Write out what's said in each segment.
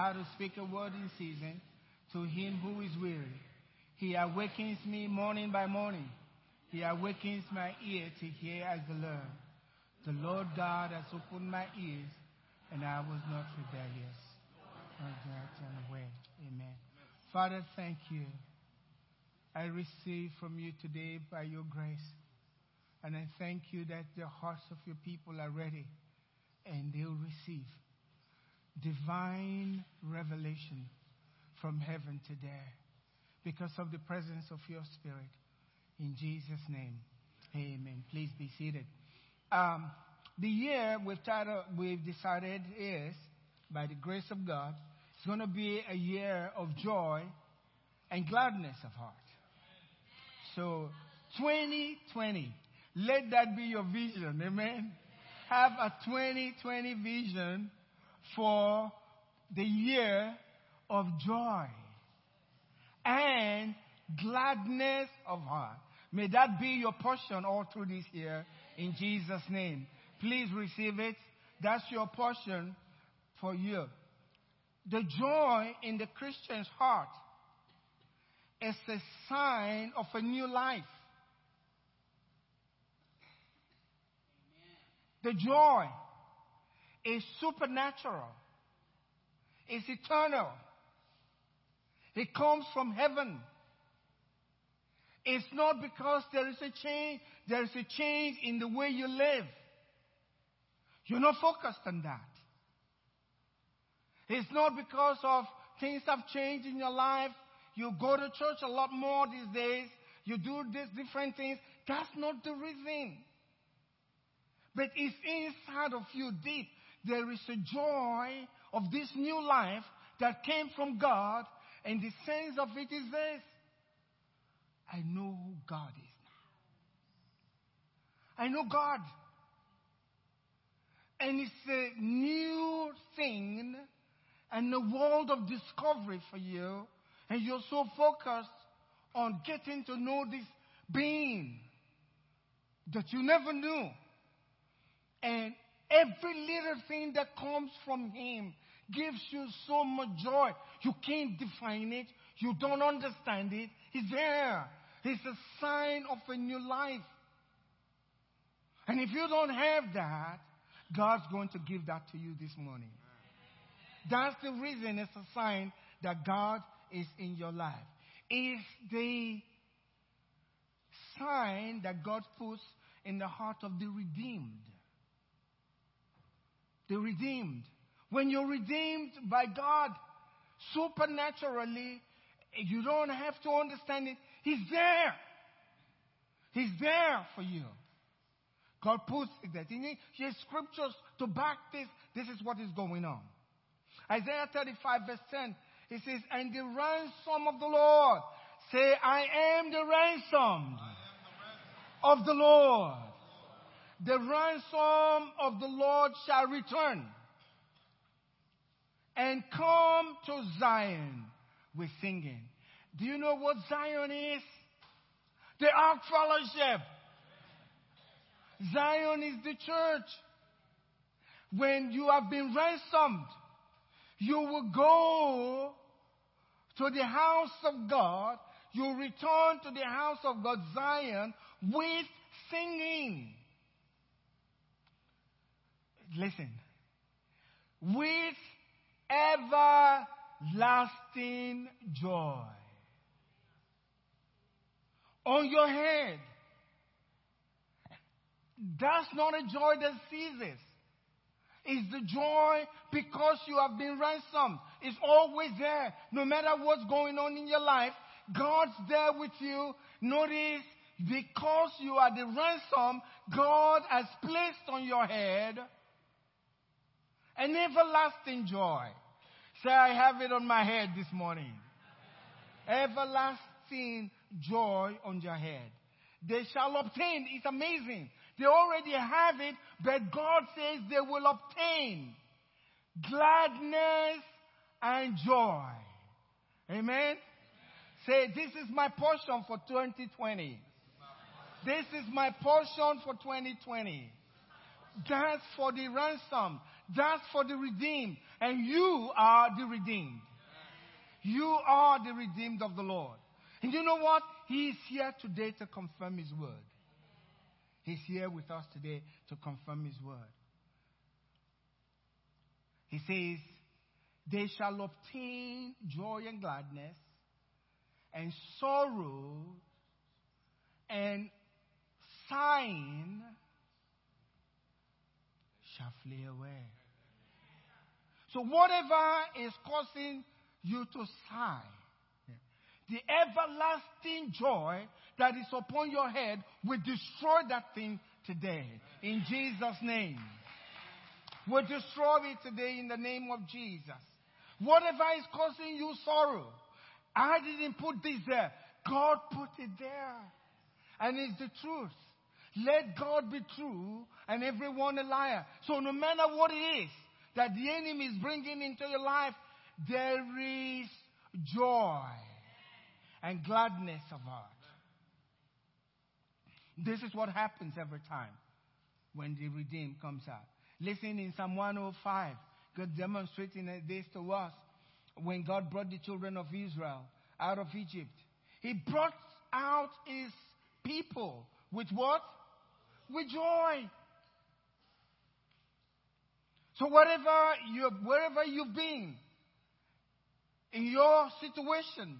how to speak a word in season to him who is weary. He awakens me morning by morning. He awakens my ear to hear as the learn. The Lord God has opened my ears, and I was not rebellious. turn away. Amen. Father, thank you. I receive from you today by your grace. And I thank you that the hearts of your people are ready and they'll receive divine revelation from heaven today because of the presence of your spirit. In Jesus' name, amen. Please be seated. Um, the year we've, titled, we've decided is, by the grace of God, it's going to be a year of joy and gladness of heart. So, 2020, let that be your vision. Amen. Have a 2020 vision for the year of joy and gladness of heart. May that be your portion all through this year in Jesus' name. Please receive it. That's your portion for you. The joy in the Christian's heart is a sign of a new life. The joy is supernatural. It's eternal. It comes from heaven. It's not because there is a change, there is a change in the way you live. You're not focused on that. It's not because of things have changed in your life. You go to church a lot more these days. You do these different things. That's not the reason. But it's inside of you deep. There is a joy of this new life that came from God. And the sense of it is this I know who God is now. I know God. And it's a new thing and a world of discovery for you. And you're so focused on getting to know this being that you never knew. And every little thing that comes from Him gives you so much joy. You can't define it. You don't understand it. He's there. He's a sign of a new life. And if you don't have that, God's going to give that to you this morning. That's the reason it's a sign that God is in your life. It's the sign that God puts in the heart of the redeemed. The redeemed. When you're redeemed by God supernaturally, you don't have to understand it. He's there. He's there for you. God puts that. in He scriptures to back this. This is what is going on. Isaiah 35 verse 10. He says, and the ransom of the Lord. Say, I am the ransom of the Lord. The ransom of the Lord shall return and come to Zion with singing. Do you know what Zion is? The Ark Fellowship. Zion is the church. When you have been ransomed, you will go to the house of God. You return to the house of God, Zion, with singing. Listen. With everlasting joy on your head. That's not a joy that ceases. It's the joy because you have been ransomed. It's always there. No matter what's going on in your life, God's there with you. Notice, because you are the ransom, God has placed on your head an everlasting joy. Say, I have it on my head this morning. Everlasting joy on your head. They shall obtain. It's amazing. They already have it, but God says they will obtain gladness and joy. Amen. Say, this is my portion for 2020. This is my portion for 2020. That's for the ransom. That's for the redeemed. And you are the redeemed. You are the redeemed of the Lord. And you know what? He is here today to confirm His word. He's here with us today to confirm His word. He says, They shall obtain joy and gladness, and sorrow and sighing shall flee away. So, whatever is causing you to sigh, the everlasting joy that is upon your head will destroy that thing today. In Jesus' name. Will destroy it today in the name of Jesus. Whatever is causing you sorrow, I didn't put this there. God put it there. And it's the truth. Let God be true and everyone a liar. So no matter what it is that the enemy is bringing into your life, there is joy and gladness of heart. This is what happens every time when the redeemed comes out. Listen in Psalm 105, God demonstrating this to us when God brought the children of Israel out of Egypt. He brought out his people with what? With joy. So whatever you, wherever you've been, in your situation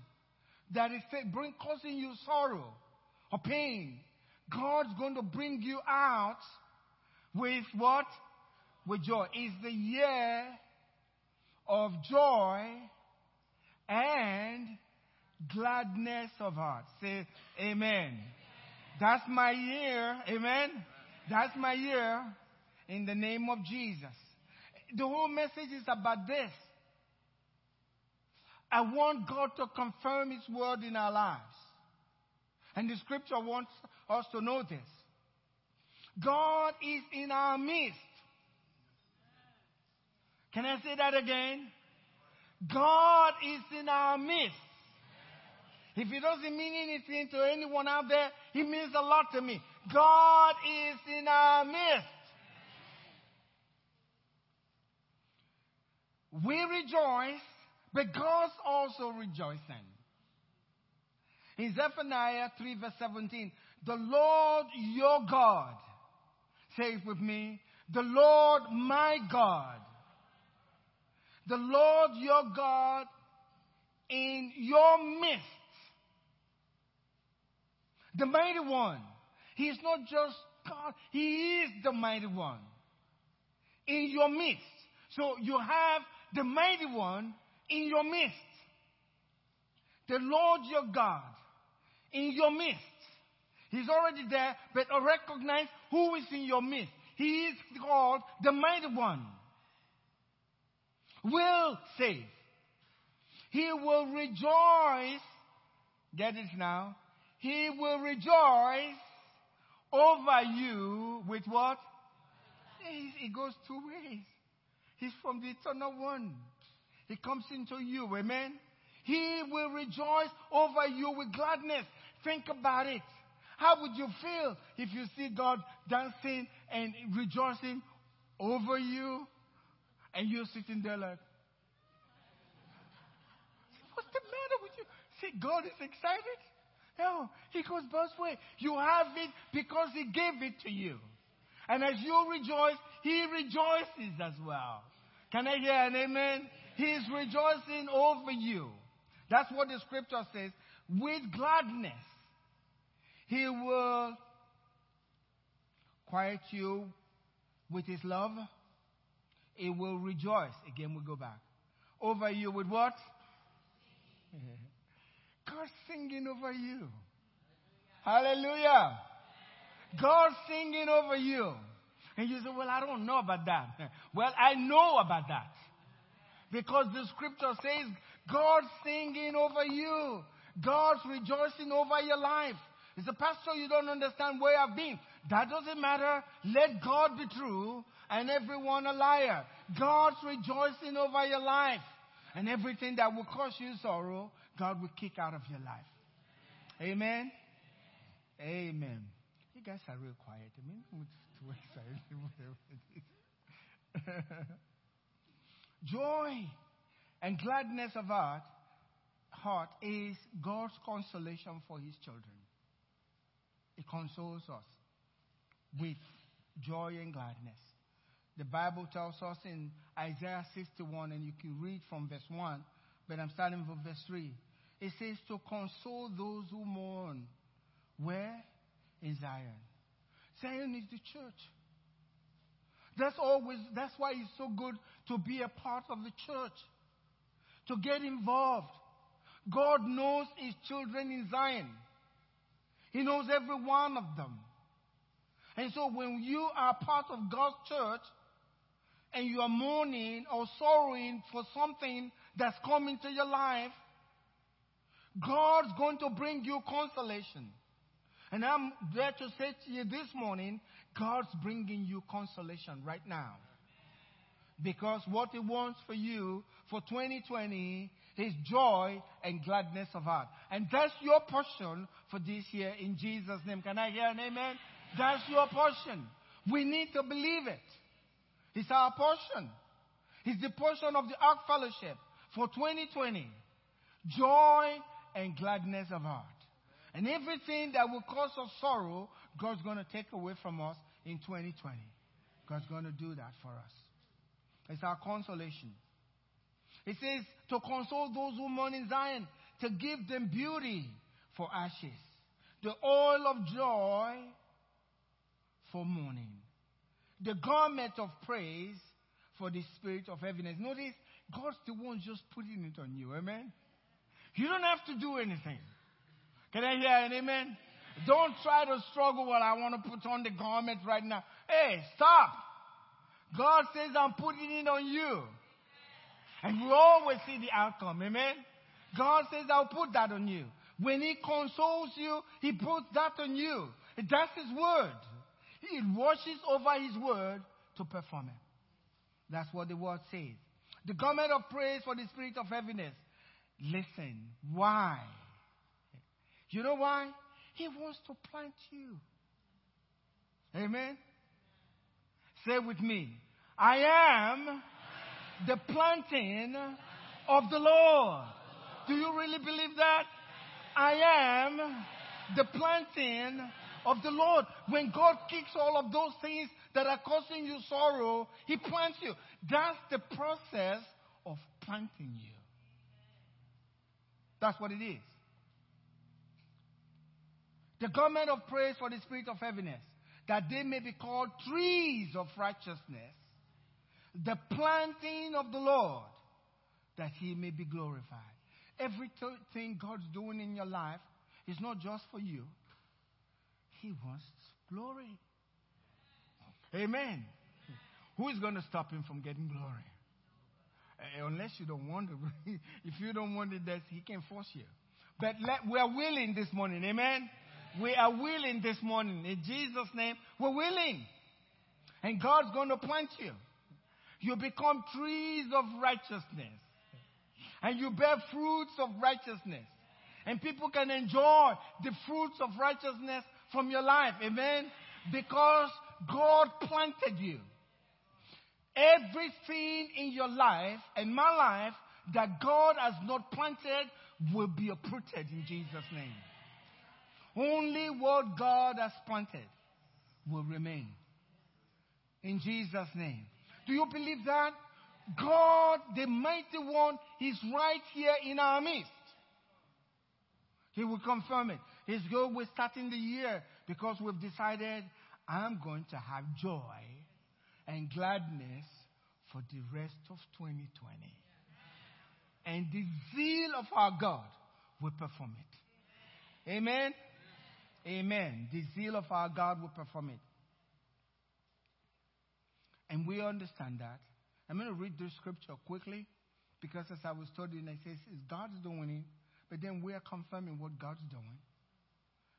that is bring, causing you sorrow or pain, God's going to bring you out with what? With joy. It's the year of joy and gladness of heart. Say amen. That's my year. Amen. That's my year in the name of Jesus. The whole message is about this. I want God to confirm His word in our lives. And the scripture wants us to know this. God is in our midst. Can I say that again? God is in our midst. If it doesn't mean anything to anyone out there, it means a lot to me. God is in our midst. We rejoice, but God's also rejoicing. In Zephaniah 3 verse 17, the Lord your God, say it with me, the Lord my God, the Lord your God in your midst, the mighty one. He is not just God, He is the mighty one in your midst. So you have the mighty one in your midst. The Lord your God in your midst. He's already there, but recognize who is in your midst. He is called the mighty one. Will save. He will rejoice. Get it now. He will rejoice over you with what? It goes two ways. He's from the eternal one. He comes into you. Amen. He will rejoice over you with gladness. Think about it. How would you feel if you see God dancing and rejoicing over you and you're sitting there like, what's the matter with you? See, God is excited. No, he goes both ways. You have it because he gave it to you. And as you rejoice, he rejoices as well. Can I hear an amen? He is rejoicing over you. That's what the scripture says. With gladness, he will quiet you with his love. He will rejoice. Again, we go back. Over you with what? God singing over you. Hallelujah. God singing over you. And you say, Well, I don't know about that. Well, I know about that. Because the scripture says, God's singing over you. God's rejoicing over your life. It's a pastor, you don't understand where I've been. That doesn't matter. Let God be true and everyone a liar. God's rejoicing over your life. And everything that will cause you sorrow, God will kick out of your life. Amen. Amen. You guys are real quiet. I mean. Joy and gladness of heart, heart is God's consolation for his children. It consoles us with joy and gladness. The Bible tells us in Isaiah 61, and you can read from verse 1, but I'm starting from verse 3. It says to console those who mourn. Where? In Zion. Zion is the church. That's always, that's why it's so good to be a part of the church, to get involved. God knows his children in Zion. He knows every one of them. And so when you are part of God's church and you are mourning or sorrowing for something that's come into your life, God's going to bring you consolation. And I'm there to say to you this morning, God's bringing you consolation right now. Because what He wants for you for 2020 is joy and gladness of heart. And that's your portion for this year in Jesus' name. Can I hear an amen? That's your portion. We need to believe it. It's our portion. It's the portion of the Ark Fellowship for 2020. Joy and gladness of heart. And everything that will cause us sorrow, God's going to take away from us in 2020. God's going to do that for us. It's our consolation. It says to console those who mourn in Zion, to give them beauty for ashes, the oil of joy for mourning, the garment of praise for the spirit of heaviness. Notice, God's the one just putting it on you. Amen? You don't have to do anything. Can I hear an amen? Don't try to struggle. Well, I want to put on the garment right now. Hey, stop. God says, I'm putting it on you. And we always see the outcome. Amen? God says, I'll put that on you. When He consoles you, He puts that on you. That's His word. He washes over His word to perform it. That's what the word says. The garment of praise for the spirit of heaviness. Listen, why? You know why? He wants to plant you. Amen. Say with me. I am the planting of the Lord. Do you really believe that? I am the planting of the Lord. When God kicks all of those things that are causing you sorrow, He plants you. That's the process of planting you. That's what it is. The garment of praise for the spirit of heaviness, that they may be called trees of righteousness, the planting of the Lord, that he may be glorified. Everything God's doing in your life is not just for you, he wants glory. Amen. Who is going to stop him from getting glory? Uh, unless you don't want it. if you don't want it, he can force you. But let, we are willing this morning. Amen. We are willing this morning. In Jesus' name, we're willing. And God's going to plant you. You become trees of righteousness. And you bear fruits of righteousness. And people can enjoy the fruits of righteousness from your life. Amen. Because God planted you. Everything in your life and my life that God has not planted will be uprooted in Jesus' name. Only what God has planted will remain. In Jesus' name. Do you believe that? God, the mighty one, is right here in our midst. He will confirm it. He's good with starting the year because we've decided I'm going to have joy and gladness for the rest of 2020. And the zeal of our God will perform it. Amen. Amen. The zeal of our God will perform it. And we understand that. I'm going to read this scripture quickly because as I was studying, it says God's doing it, but then we are confirming what God's doing.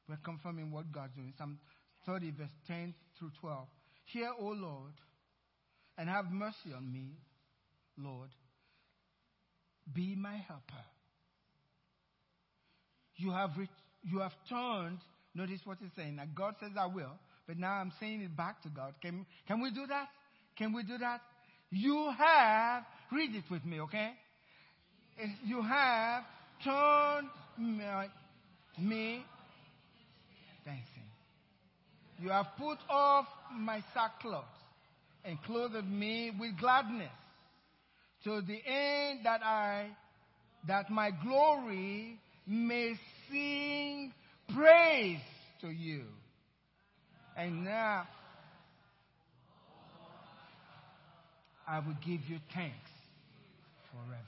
We're confirming what God's doing. Psalm 30, verse 10 through 12. Hear, O Lord, and have mercy on me, Lord. Be my helper. You have, re- you have turned Notice what he's saying. Now, God says, I will, but now I'm saying it back to God. Can, can we do that? Can we do that? You have, read it with me, okay? You have turned me dancing. You have put off my sackcloth and clothed me with gladness to the end that I, that my glory may sing praise to you. And now, I will give you thanks forever.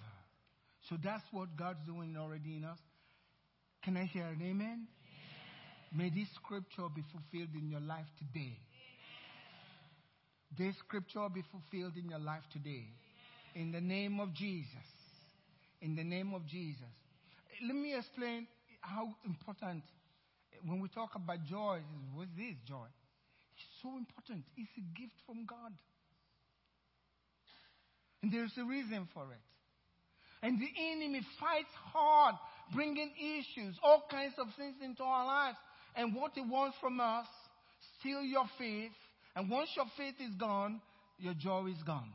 So that's what God's doing already in us. Can I hear an amen? amen? May this scripture be fulfilled in your life today. This scripture be fulfilled in your life today. In the name of Jesus. In the name of Jesus. Let me explain how important, when we talk about joy, what is this joy? It's so important. It's a gift from God. And there's a reason for it. And the enemy fights hard, bringing issues, all kinds of things into our lives. And what he wants from us, steal your faith. And once your faith is gone, your joy is gone.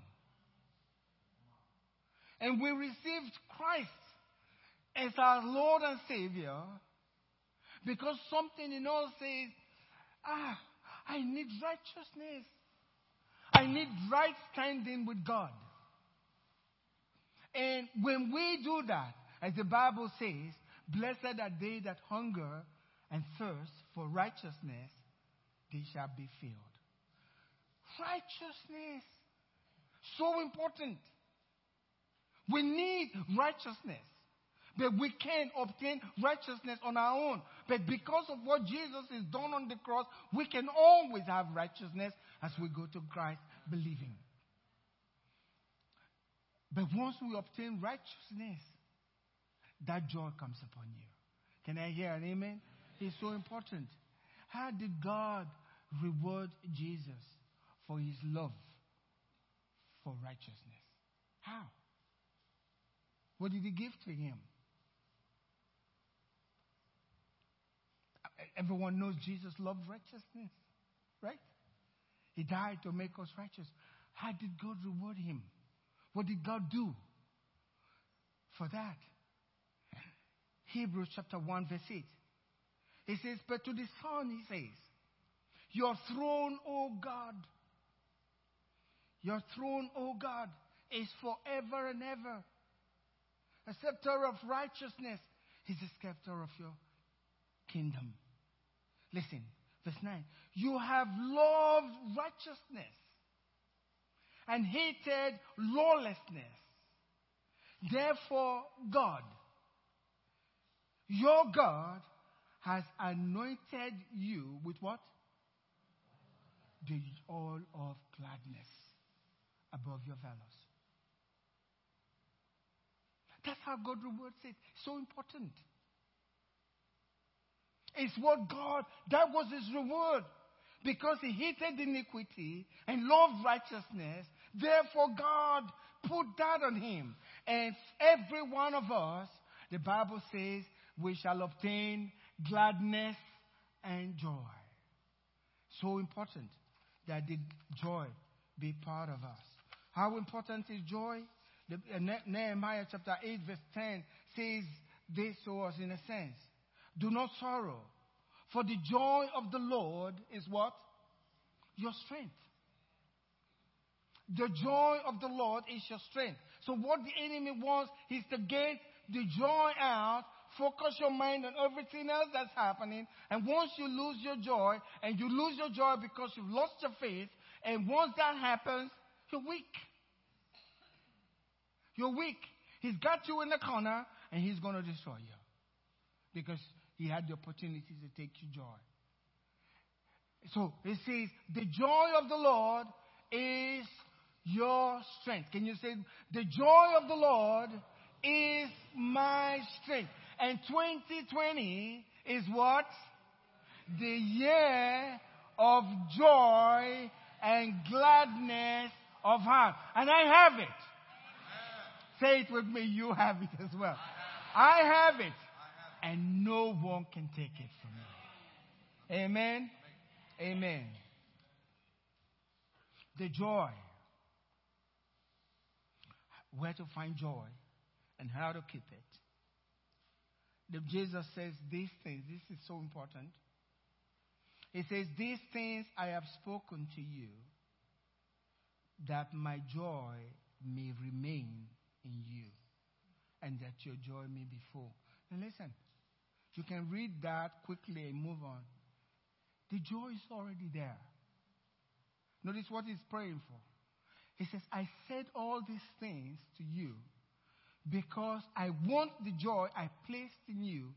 And we received Christ as our Lord and Savior because something in us says, ah, I need righteousness. I need right standing with God. And when we do that, as the Bible says, blessed are they that hunger and thirst for righteousness, they shall be filled. Righteousness. So important. We need righteousness. But we can't obtain righteousness on our own. But because of what Jesus has done on the cross, we can always have righteousness as we go to Christ believing. But once we obtain righteousness, that joy comes upon you. Can I hear an amen? It's so important. How did God reward Jesus for his love for righteousness? How? What did he give to him? Everyone knows Jesus loved righteousness, right? He died to make us righteous. How did God reward him? What did God do for that? Hebrews chapter 1, verse 8. He says, But to the Son, he says, Your throne, O God, your throne, O God, is forever and ever. A scepter of righteousness is the scepter of your kingdom. Listen, verse 9. You have loved righteousness and hated lawlessness. Therefore, God, your God, has anointed you with what? The oil of gladness above your fellows. That's how God rewards it. So important. It's what God, that was his reward. Because he hated iniquity and loved righteousness, therefore God put that on him. And every one of us, the Bible says, we shall obtain gladness and joy. So important that the joy be part of us. How important is joy? The, uh, Nehemiah chapter 8 verse 10 says this to us in a sense. Do not sorrow, for the joy of the Lord is what? Your strength. The joy of the Lord is your strength. So what the enemy wants is to get the joy out focus your mind on everything else that's happening. And once you lose your joy, and you lose your joy because you've lost your faith, and once that happens, you're weak. You're weak. He's got you in the corner, and he's going to destroy you. Because he had the opportunity to take you joy. So it says, the joy of the Lord is your strength. Can you say, the joy of the Lord is my strength. And 2020 is what? The year of joy and gladness of heart. And I have it. Say it with me. You have it as well. I have it. And no one can take it from me. Amen. Amen. The joy where to find joy and how to keep it. The Jesus says these things, this is so important. He says, These things I have spoken to you, that my joy may remain in you, and that your joy may be full. And listen, you can read that quickly and move on. The joy is already there. Notice what he's praying for. He says, I said all these things to you because I want the joy I placed in you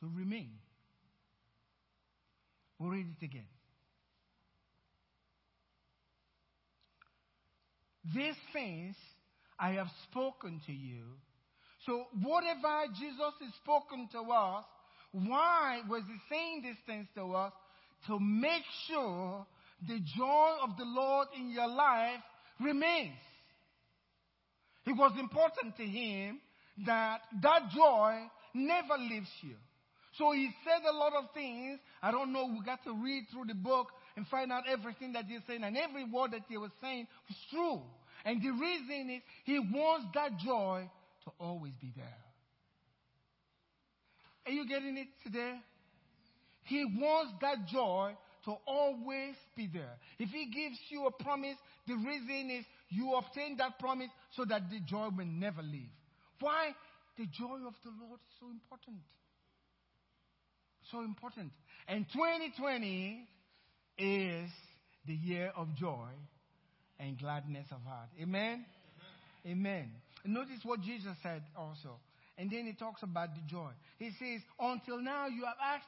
to remain. We'll read it again. These things I have spoken to you. So, whatever Jesus has spoken to us, why was he saying these things to us? To make sure the joy of the Lord in your life remains. It was important to him that that joy never leaves you. So he said a lot of things. I don't know. We got to read through the book and find out everything that he's saying. And every word that he was saying was true. And the reason is he wants that joy to always be there. Are you getting it today? He wants that joy to always be there. If he gives you a promise, the reason is you obtain that promise so that the joy will never leave. Why? The joy of the Lord is so important. So important. And 2020 is the year of joy and gladness of heart. Amen? Amen. Amen. Notice what Jesus said also. And then he talks about the joy. He says, Until now you have asked,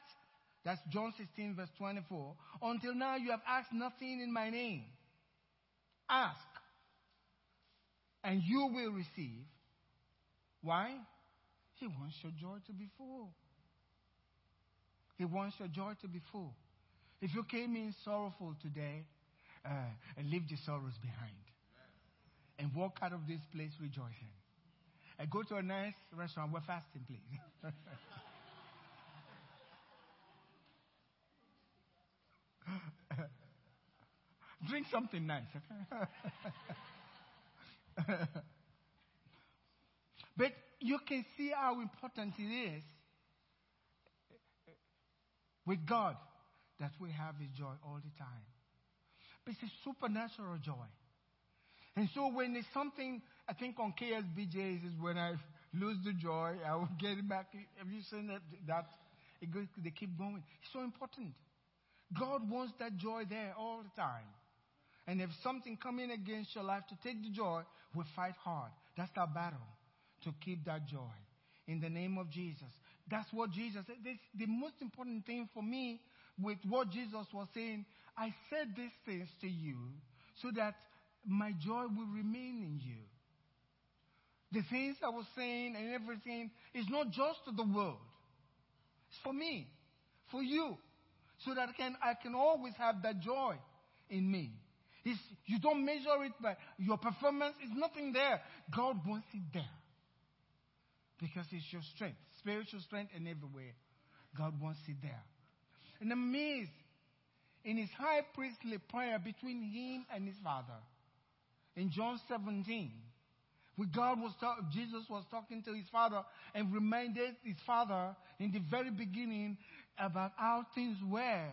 that's John 16, verse 24. Until now you have asked nothing in my name. Ask, and you will receive. Why? He wants your joy to be full. He wants your joy to be full. If you came in sorrowful today, uh, leave the sorrows behind and walk out of this place rejoicing. And go to a nice restaurant. We're fasting, please. Drink something nice, okay? but you can see how important it is with God that we have His joy all the time. But it's a supernatural joy. And so when there's something, I think on KSBJs is when I lose the joy, I will get it back. Have you seen that? that it goes, they keep going. It's so important. God wants that joy there all the time. And if something come in against your life to take the joy, we fight hard. That's our battle to keep that joy. In the name of Jesus. That's what Jesus said. This, the most important thing for me with what Jesus was saying, I said these things to you so that my joy will remain in you. The things I was saying and everything is not just to the world. It's for me, for you, so that I can, I can always have that joy in me. It's, you don't measure it by your performance. It's nothing there. God wants it there. Because it's your strength, spiritual strength and everywhere. God wants it there. And amazed in his high priestly prayer between him and his father. In John 17, where God was Jesus was talking to his father and reminded his father in the very beginning about how things were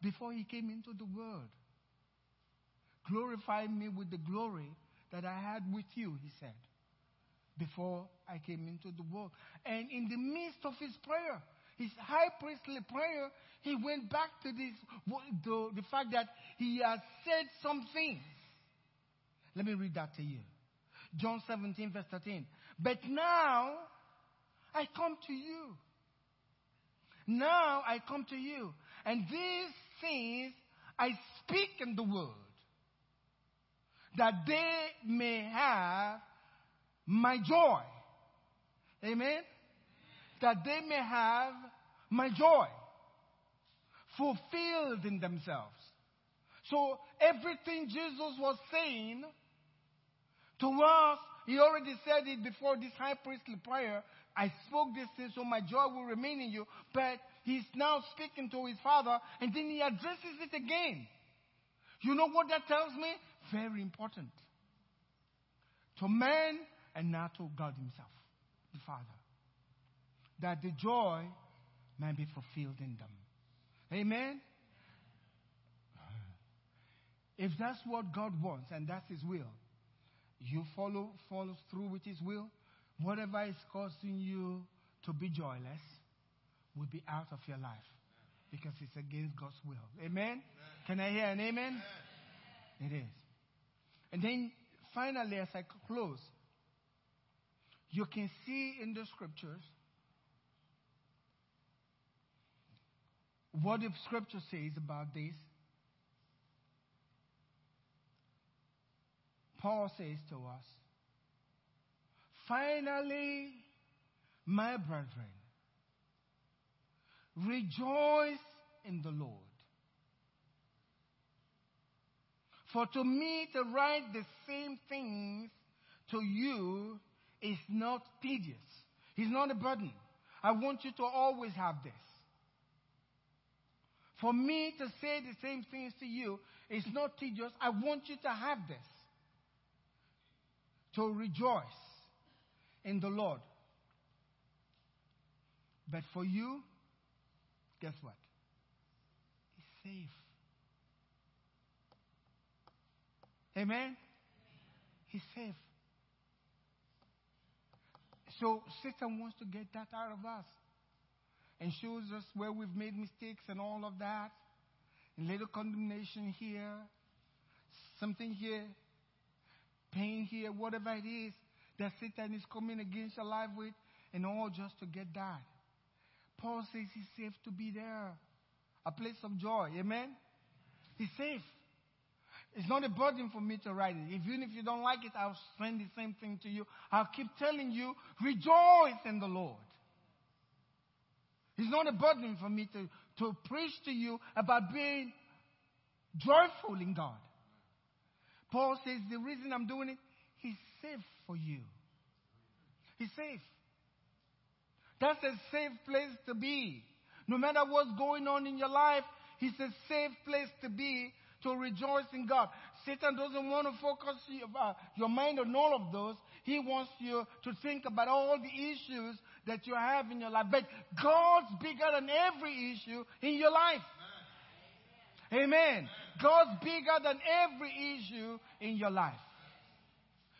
before he came into the world. Glorify me with the glory that I had with you, he said, before I came into the world. And in the midst of his prayer, his high priestly prayer, he went back to this, the, the fact that he has said some things. Let me read that to you. John 17, verse 13. But now I come to you. Now I come to you. And these things I speak in the world that they may have my joy. Amen? That they may have my joy fulfilled in themselves. So everything Jesus was saying to us, he already said it before this high priestly prayer. I spoke this thing so my joy will remain in you. But he's now speaking to his father and then he addresses it again. You know what that tells me? Very important. To man and now to God Himself, the Father, that the joy might be fulfilled in them. Amen? If that's what God wants and that's His will, you follow follow through with His will. Whatever is causing you to be joyless will be out of your life because it's against God's will. Amen? amen. Can I hear an amen? amen? It is. And then finally, as I close, you can see in the scriptures what the scripture says about this. Paul says to us, finally, my brethren, rejoice in the Lord. For to me to write the same things to you is not tedious. It's not a burden. I want you to always have this. For me to say the same things to you is not tedious. I want you to have this. To rejoice in the Lord. But for you, guess what? It's safe. Amen? He's safe. So Satan wants to get that out of us and shows us where we've made mistakes and all of that. And little condemnation here, something here, pain here, whatever it is that Satan is coming against your life with, and all just to get that. Paul says he's safe to be there. A place of joy. Amen? He's safe. It's not a burden for me to write it. Even if you don't like it, I'll send the same thing to you. I'll keep telling you, rejoice in the Lord. It's not a burden for me to, to preach to you about being joyful in God. Paul says the reason I'm doing it, He's safe for you. He's safe. That's a safe place to be. No matter what's going on in your life, it's a safe place to be to rejoice in God. Satan doesn't want to focus uh, your mind on all of those. He wants you to think about all the issues that you have in your life. But God's bigger than every issue in your life. Amen. God's bigger than every issue in your life.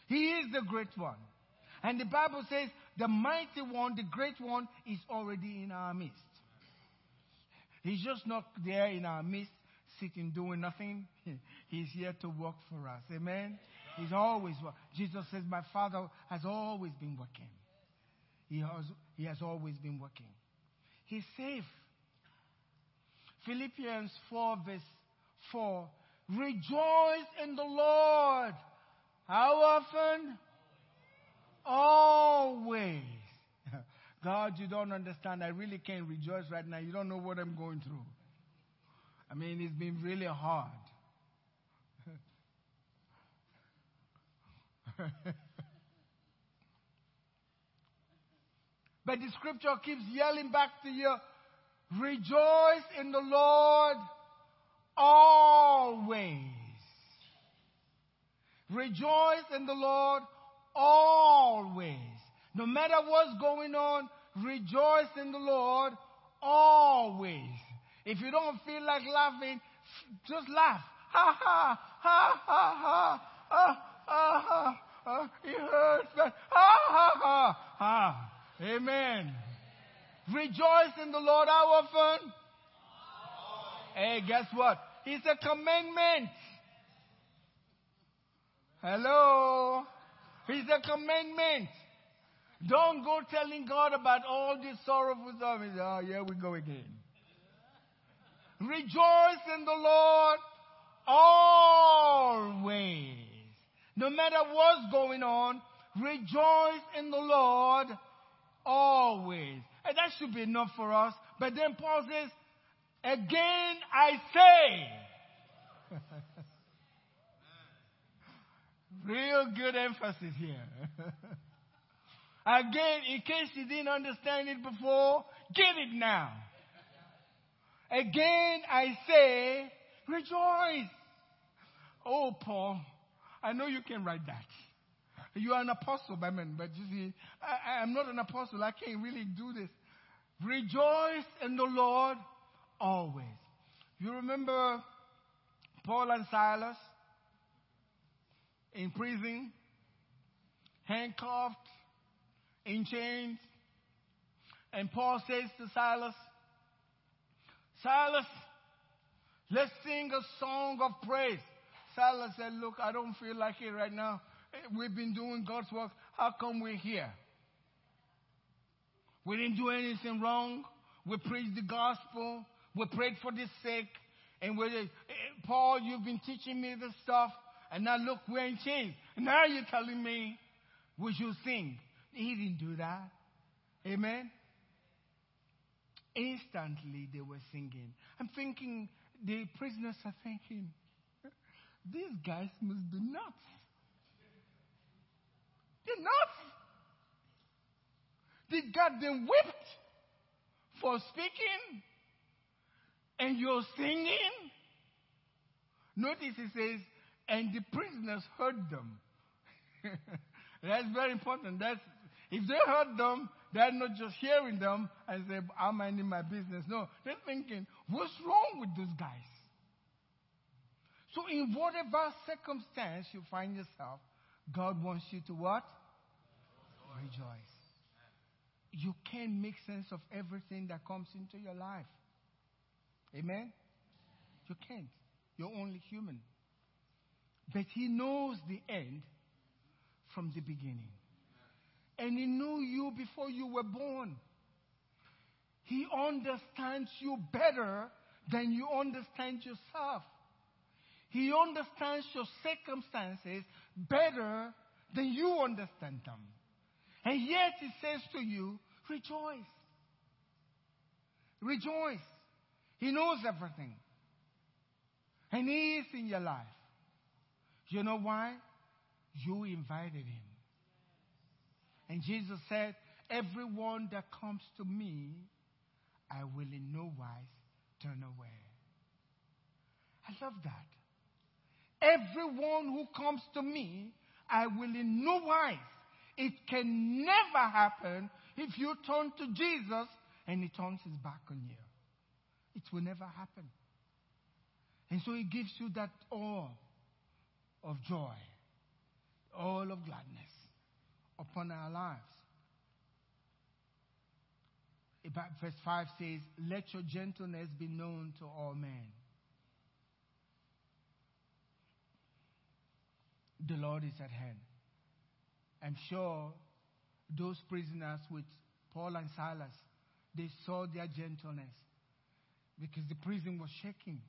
He is the great one. And the Bible says the mighty one, the great one, is already in our midst. He's just not there in our midst sitting doing nothing. He's here to work for us. Amen. He's always working. Jesus says, My Father has always been working. He has, he has always been working. He's safe. Philippians 4, verse 4. Rejoice in the Lord. How often? Always. God, you don't understand. I really can't rejoice right now. You don't know what I'm going through. I mean, it's been really hard. but the scripture keeps yelling back to you rejoice in the Lord always. Rejoice in the Lord always. No matter what's going on, rejoice in the Lord always. If you don't feel like laughing, just laugh. Ha ha, ha ha ha, ha ha. ha. It hurts, but ha ha ha ha. Amen. Rejoice in the Lord how often? Hey, guess what? It's a commandment. Hello? It's a commandment. Don't go telling God about all these sorrowful stuff. Oh, yeah, we go again. Rejoice in the Lord always. No matter what's going on, rejoice in the Lord always. And that should be enough for us. But then Paul says, again I say. Real good emphasis here. again, in case you didn't understand it before, get it now. Again, I say, rejoice. Oh, Paul, I know you can write that. You are an apostle, by men, but you see, I, I'm not an apostle. I can't really do this. Rejoice in the Lord always. You remember Paul and Silas in prison, handcuffed, in chains. And Paul says to Silas, Silas, let's sing a song of praise. Silas said, Look, I don't feel like it right now. We've been doing God's work. How come we're here? We didn't do anything wrong. We preached the gospel. We prayed for the sick. And we're eh, Paul, you've been teaching me this stuff. And now look, we're in chains. Now you're telling me we should sing. He didn't do that. Amen. Instantly they were singing. I'm thinking, the prisoners are thinking, these guys must be nuts. Nuts. They got them whipped for speaking, and you're singing. Notice it says, and the prisoners heard them. That's very important. That's if they heard them, they're not just hearing them and say, I'm minding my business. No, they're thinking, what's wrong with those guys? So in whatever circumstance you find yourself, God wants you to what? Rejoice. You can't make sense of everything that comes into your life. Amen? You can't. You're only human. But He knows the end from the beginning. And He knew you before you were born. He understands you better than you understand yourself. He understands your circumstances better than you understand them. And yet He says to you, rejoice. Rejoice. He knows everything. And He is in your life. You know why? You invited Him. And Jesus said, Everyone that comes to me, I will in no wise turn away. I love that. Everyone who comes to me, I will in no wise. It can never happen if you turn to Jesus and he turns his back on you. It will never happen. And so he gives you that all of joy, all of gladness upon our lives. Verse 5 says, Let your gentleness be known to all men. The Lord is at hand. I'm sure those prisoners with Paul and Silas, they saw their gentleness because the prison was shaking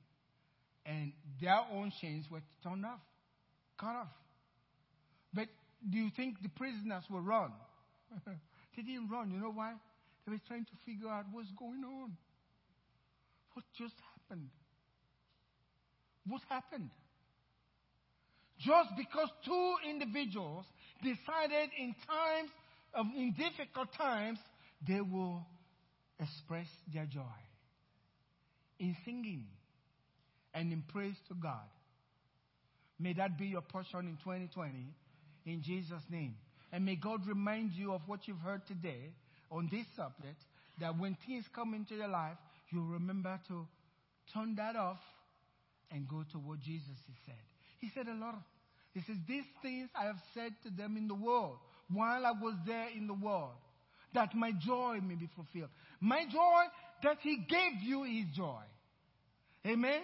and their own chains were torn off, cut off. But do you think the prisoners were run? they didn't run. You know why? They were trying to figure out what's going on. What just happened? What happened? Just because two individuals decided in times of in difficult times they will express their joy in singing and in praise to God. May that be your portion in 2020 in Jesus' name. And may God remind you of what you've heard today on this subject that when things come into your life, you remember to turn that off and go to what Jesus has said. He said a lot he says, These things I have said to them in the world while I was there in the world, that my joy may be fulfilled. My joy that He gave you is joy. Amen?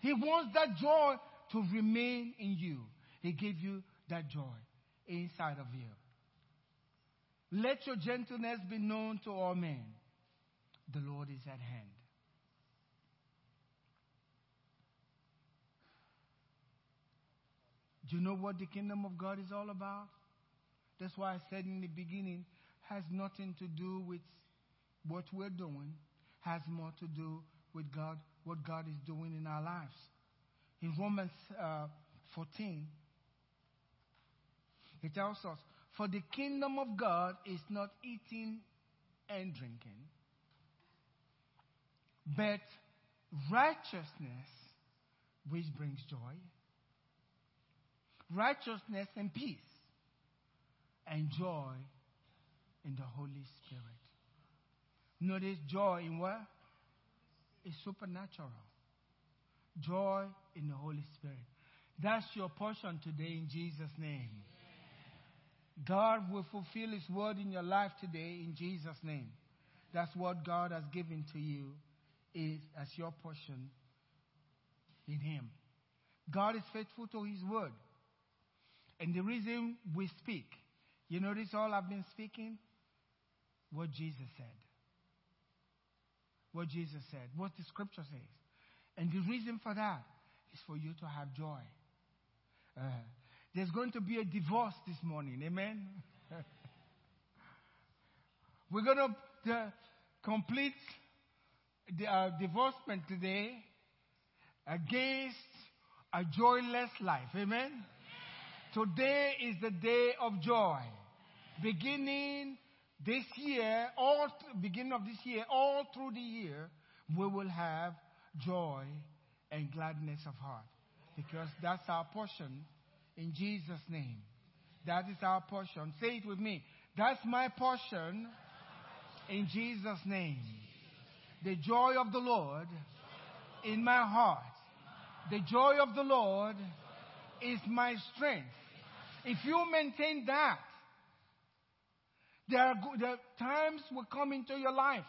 He wants that joy to remain in you. He gave you that joy inside of you. Let your gentleness be known to all men. The Lord is at hand. Do you know what the kingdom of God is all about? That's why I said in the beginning, has nothing to do with what we're doing, has more to do with God, what God is doing in our lives. In Romans uh, 14, he tells us, For the kingdom of God is not eating and drinking, but righteousness, which brings joy, righteousness and peace and joy in the Holy Spirit. Notice joy in what? It's supernatural. Joy in the Holy Spirit. That's your portion today in Jesus' name. God will fulfill His word in your life today in Jesus' name. That's what God has given to you is as your portion in Him. God is faithful to His word. And the reason we speak, you notice all I've been speaking? What Jesus said. What Jesus said. What the scripture says. And the reason for that is for you to have joy. Uh, there's going to be a divorce this morning. Amen. We're going to complete the uh, divorcement today against a joyless life. Amen. Today is the day of joy. Beginning this year, all beginning of this year, all through the year, we will have joy and gladness of heart. Because that's our portion in Jesus' name. That is our portion. Say it with me. That's my portion in Jesus' name. The joy of the Lord in my heart. The joy of the Lord is my strength. If you maintain that, there are, there are times will come into your life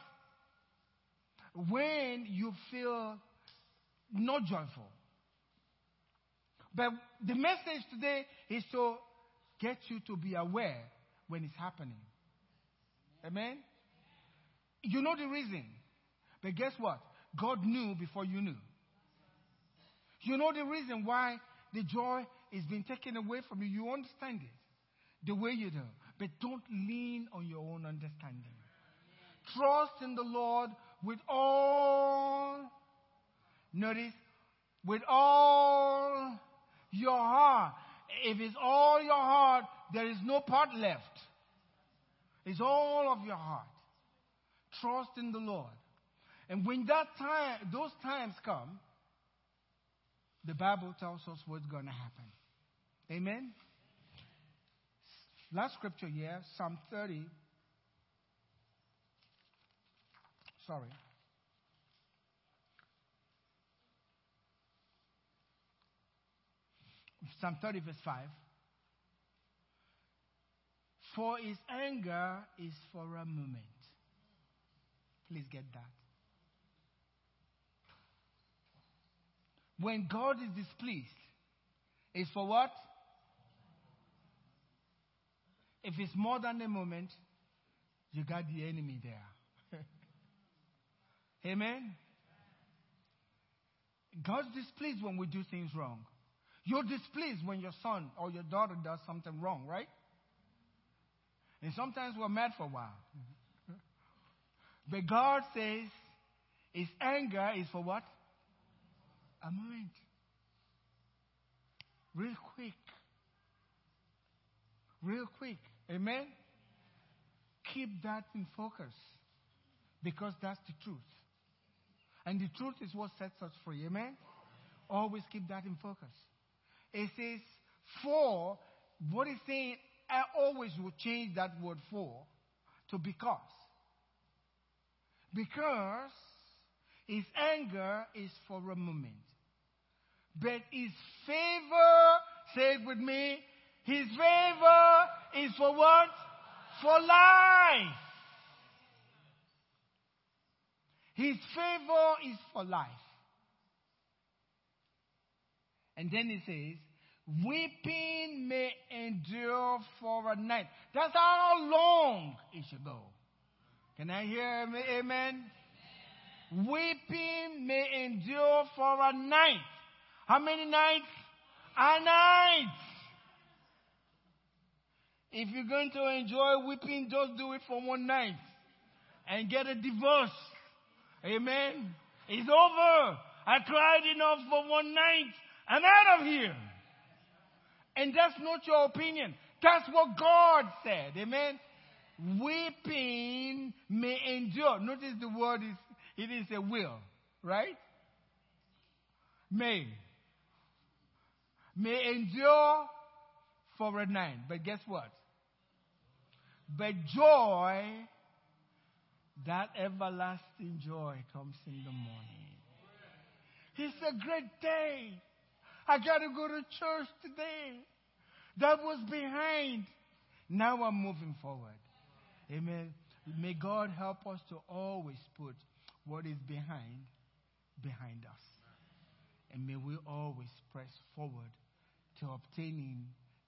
when you feel not joyful. But the message today is to get you to be aware when it's happening. Amen? You know the reason. But guess what? God knew before you knew. You know the reason why the joy is being taken away from you. You understand it the way you do. But don't lean on your own understanding. Trust in the Lord with all, notice, with all your heart. If it's all your heart, there is no part left. It's all of your heart. Trust in the Lord. And when that time, those times come, the Bible tells us what's going to happen. Amen? Last scripture here, Psalm 30. Sorry. Psalm 30, verse 5. For his anger is for a moment. Please get that. When God is displeased, it's for what? If it's more than a moment, you got the enemy there. Amen? God's displeased when we do things wrong. You're displeased when your son or your daughter does something wrong, right? And sometimes we're mad for a while. but God says his anger is for what? A moment. Real quick. Real quick. Amen? Keep that in focus because that's the truth. And the truth is what sets us free. Amen? Always keep that in focus. It says, for, what is saying, I always will change that word for to because. Because his anger is for a moment. But his favor, say it with me, his favor is for what? For life. His favor is for life. And then he says, weeping may endure for a night. That's how long it should go. Can I hear amen? amen? Weeping may endure for a night. How many nights? A night. If you're going to enjoy weeping, just do it for one night and get a divorce. Amen. It's over. I cried enough for one night. I'm out of here. And that's not your opinion. That's what God said. Amen. Weeping may endure. Notice the word is, it is a will, right? May. May endure for a night. But guess what? But joy, that everlasting joy comes in the morning. It's a great day. I got to go to church today. That was behind. Now I'm moving forward. Amen. May God help us to always put what is behind behind us. And may we always press forward to obtaining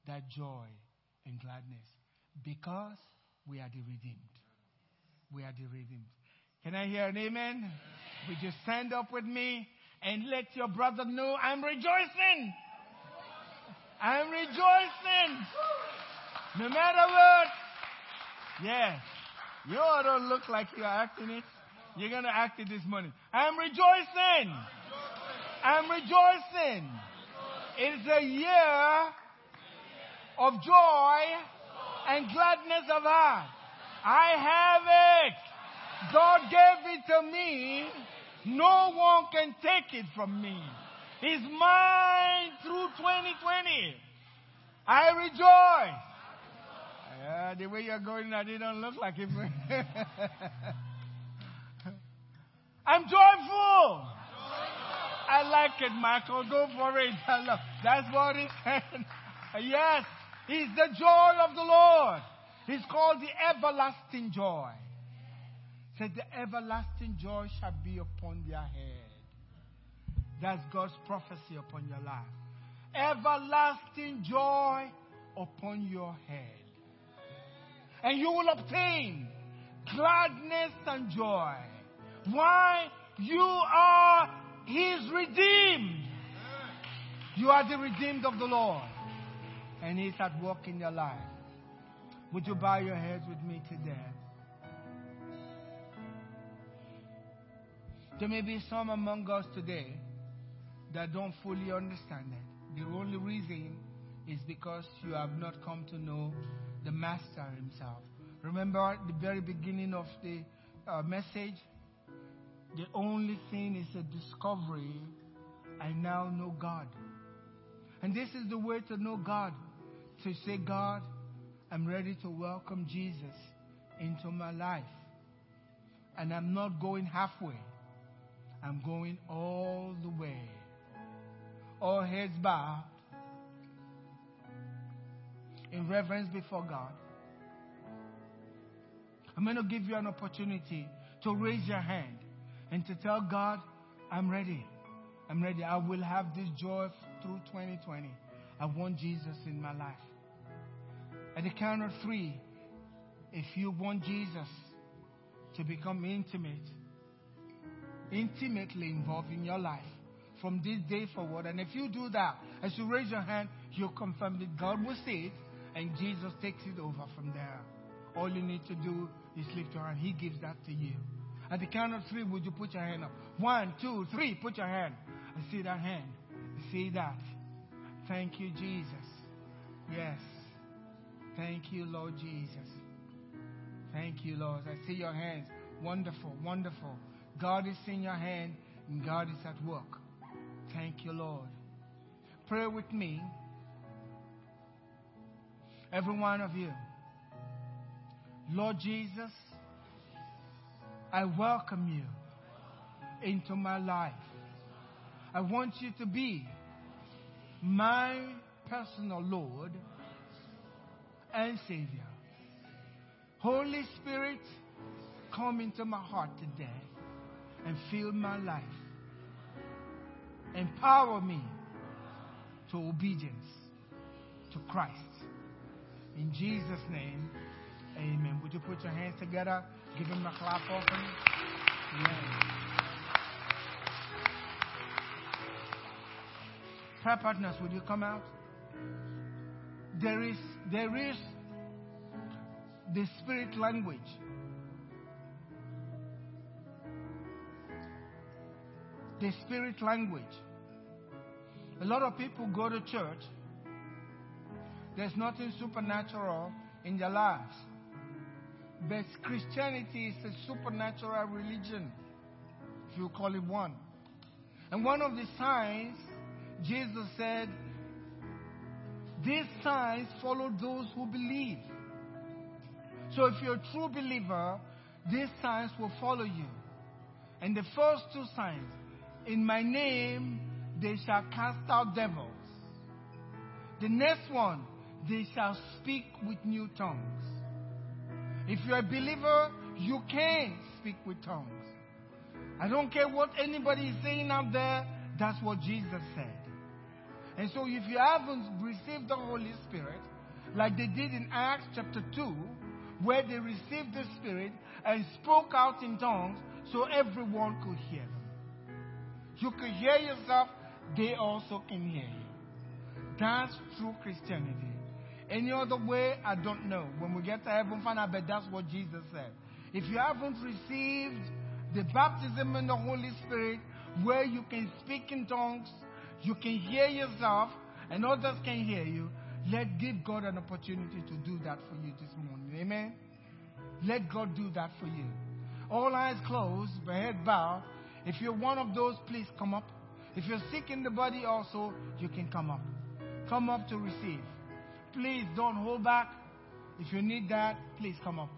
that joy and gladness because we are the redeemed. We are the redeemed. Can I hear an amen? Would you stand up with me and let your brother know I'm rejoicing? I'm rejoicing. No matter what. Yes. You all don't look like you're acting it. You're going to act it this morning. I'm rejoicing. I'm rejoicing. It's a year of joy and gladness of heart. I have it. God gave it to me. No one can take it from me. It's mine through 2020. I rejoice. Uh, the way you're going now, they don't look like it. I'm joyful. I like it, Michael. Go for it. That's what he said. yes, it's the joy of the Lord. It's called the everlasting joy. Said the everlasting joy shall be upon their head. That's God's prophecy upon your life. Everlasting joy upon your head. And you will obtain gladness and joy. Why? You are His redeemed. You are the redeemed of the Lord. And He's at work in your life. Would you bow your heads with me today? There may be some among us today that don't fully understand it. The only reason is because you have not come to know the Master Himself. Remember the very beginning of the uh, message? The only thing is a discovery. I now know God. And this is the way to know God. To say, God, I'm ready to welcome Jesus into my life. And I'm not going halfway. I'm going all the way. All heads bowed. In reverence before God. I'm going to give you an opportunity to raise your hand and to tell God, I'm ready. I'm ready. I will have this joy through 2020. I want Jesus in my life. At the count of three, if you want Jesus to become intimate, intimately involved in your life from this day forward, and if you do that, as you raise your hand, you confirm that God will see it and Jesus takes it over from there. All you need to do is lift your hand. He gives that to you. At the count of three, would you put your hand up? One, two, three. Put your hand. I see that hand. I see that. Thank you, Jesus. Yes. Thank you, Lord Jesus. Thank you, Lord. I see your hands. Wonderful, wonderful. God is in your hand and God is at work. Thank you, Lord. Pray with me. Every one of you. Lord Jesus, I welcome you into my life. I want you to be my personal Lord and Savior. Holy Spirit, come into my heart today and fill my life. Empower me to obedience to Christ. In Jesus' name, amen. Would you put your hands together? Give him a clap offering. Amen. Prayer partners, would you come out? There is, there is the spirit language. The spirit language. A lot of people go to church. There's nothing supernatural in their lives. But Christianity is a supernatural religion, if you call it one. And one of the signs, Jesus said, these signs follow those who believe. So if you're a true believer, these signs will follow you. And the first two signs, in my name they shall cast out devils. The next one, they shall speak with new tongues. If you're a believer, you can speak with tongues. I don't care what anybody is saying out there, that's what Jesus said. And so if you haven't received the Holy Spirit, like they did in Acts chapter 2, where they received the Spirit and spoke out in tongues so everyone could hear them. You could hear yourself, they also can hear you. That's true Christianity. Any other way, I don't know. When we get to heaven, find out, but that's what Jesus said. If you haven't received the baptism in the Holy Spirit, where you can speak in tongues, you can hear yourself, and others can hear you, let give God an opportunity to do that for you this morning. Amen. Let God do that for you. All eyes closed, head bowed. If you're one of those, please come up. If you're sick in the body also, you can come up. Come up to receive. Please don't hold back. If you need that, please come up.